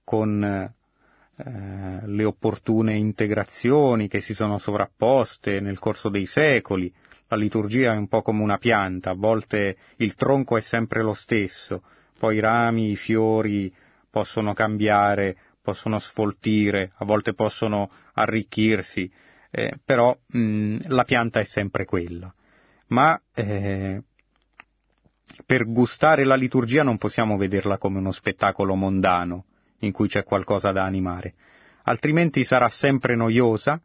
con eh, le opportune integrazioni che si sono sovrapposte nel corso dei secoli, la liturgia è un po' come una pianta, a volte il tronco è sempre lo stesso, poi i rami, i fiori possono cambiare, possono sfoltire, a volte possono arricchirsi, eh, però mh, la pianta è sempre quella. Ma eh, per gustare la liturgia non possiamo vederla come uno spettacolo mondano in cui c'è qualcosa da animare, altrimenti sarà sempre noiosa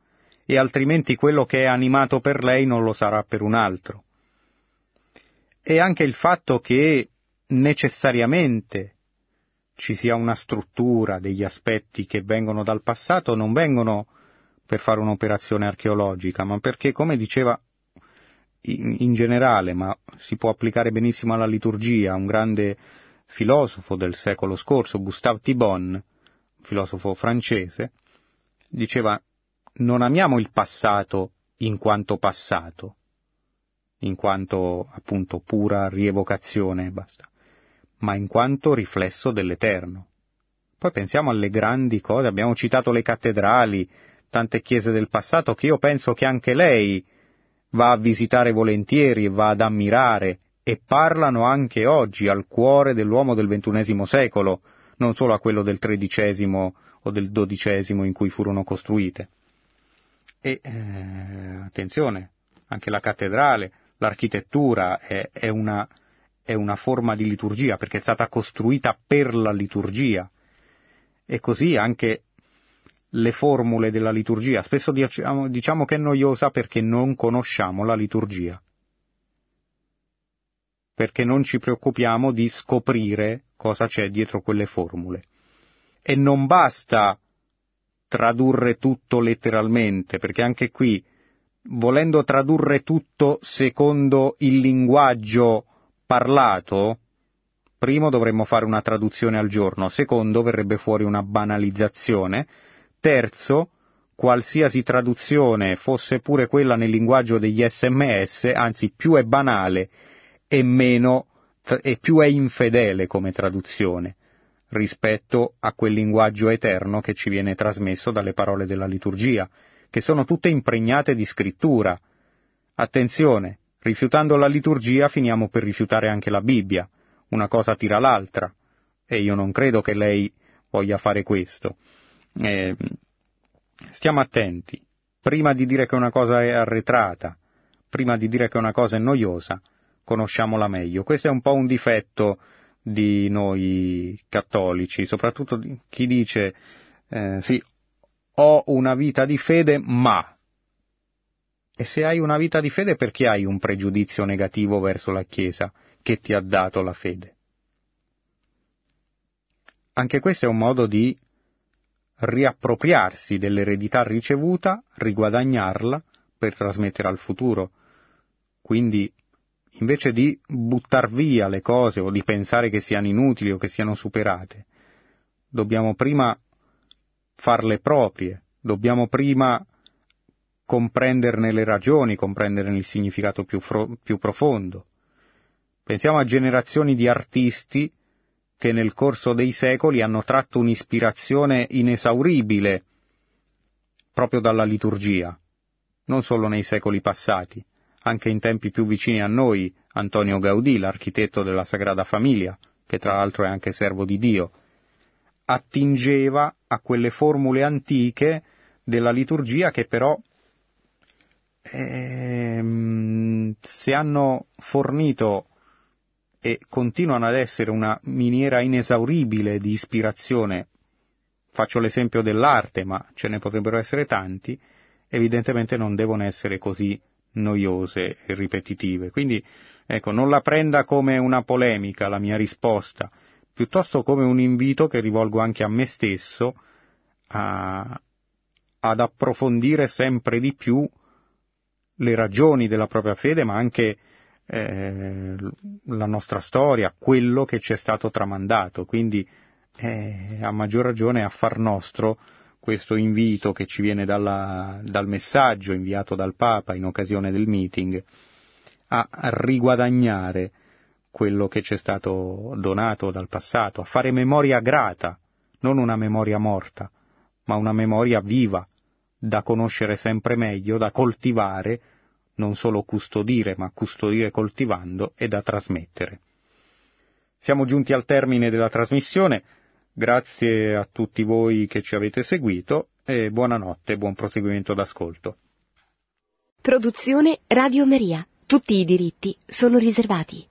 e altrimenti quello che è animato per lei non lo sarà per un altro. E anche il fatto che necessariamente ci sia una struttura, degli aspetti che vengono dal passato, non vengono per fare un'operazione archeologica, ma perché, come diceva in, in generale, ma si può applicare benissimo alla liturgia, un grande filosofo del secolo scorso, Gustave Thibon, filosofo francese, diceva non amiamo il passato in quanto passato, in quanto appunto pura rievocazione, basta, ma in quanto riflesso dell'Eterno. Poi pensiamo alle grandi cose, abbiamo citato le cattedrali, tante chiese del passato che io penso che anche lei va a visitare volentieri va ad ammirare e parlano anche oggi al cuore dell'uomo del ventunesimo secolo, non solo a quello del tredicesimo o del dodicesimo in cui furono costruite. E eh, attenzione, anche la cattedrale, l'architettura è, è, una, è una forma di liturgia perché è stata costruita per la liturgia. E così anche le formule della liturgia. Spesso diciamo, diciamo che è noiosa perché non conosciamo la liturgia, perché non ci preoccupiamo di scoprire cosa c'è dietro quelle formule. E non basta tradurre tutto letteralmente, perché anche qui, volendo tradurre tutto secondo il linguaggio parlato, primo dovremmo fare una traduzione al giorno, secondo verrebbe fuori una banalizzazione, terzo qualsiasi traduzione fosse pure quella nel linguaggio degli sms, anzi più è banale e meno e più è infedele come traduzione rispetto a quel linguaggio eterno che ci viene trasmesso dalle parole della liturgia, che sono tutte impregnate di scrittura. Attenzione, rifiutando la liturgia finiamo per rifiutare anche la Bibbia, una cosa tira l'altra, e io non credo che lei voglia fare questo. Eh, stiamo attenti, prima di dire che una cosa è arretrata, prima di dire che una cosa è noiosa, conosciamola meglio. Questo è un po' un difetto di noi cattolici, soprattutto chi dice eh, sì, ho una vita di fede, ma... E se hai una vita di fede perché hai un pregiudizio negativo verso la Chiesa che ti ha dato la fede? Anche questo è un modo di riappropriarsi dell'eredità ricevuta, riguadagnarla per trasmettere al futuro. Quindi invece di buttar via le cose o di pensare che siano inutili o che siano superate, dobbiamo prima farle proprie, dobbiamo prima comprenderne le ragioni, comprenderne il significato più, fro- più profondo. Pensiamo a generazioni di artisti che nel corso dei secoli hanno tratto un'ispirazione inesauribile proprio dalla liturgia, non solo nei secoli passati, anche in tempi più vicini a noi, Antonio Gaudì, l'architetto della Sagrada Famiglia, che tra l'altro è anche servo di Dio, attingeva a quelle formule antiche della liturgia che però ehm, se hanno fornito e continuano ad essere una miniera inesauribile di ispirazione, faccio l'esempio dell'arte, ma ce ne potrebbero essere tanti, evidentemente non devono essere così noiose e ripetitive. Quindi, ecco, non la prenda come una polemica la mia risposta, piuttosto come un invito che rivolgo anche a me stesso a, ad approfondire sempre di più le ragioni della propria fede, ma anche eh, la nostra storia, quello che ci è stato tramandato. Quindi, eh, a maggior ragione a far nostro questo invito che ci viene dalla, dal messaggio inviato dal Papa in occasione del meeting a riguadagnare quello che ci è stato donato dal passato, a fare memoria grata, non una memoria morta, ma una memoria viva, da conoscere sempre meglio, da coltivare, non solo custodire, ma custodire coltivando e da trasmettere. Siamo giunti al termine della trasmissione. Grazie a tutti voi che ci avete seguito e buonanotte buon proseguimento d'ascolto. Produzione Radio Maria. Tutti i diritti sono riservati.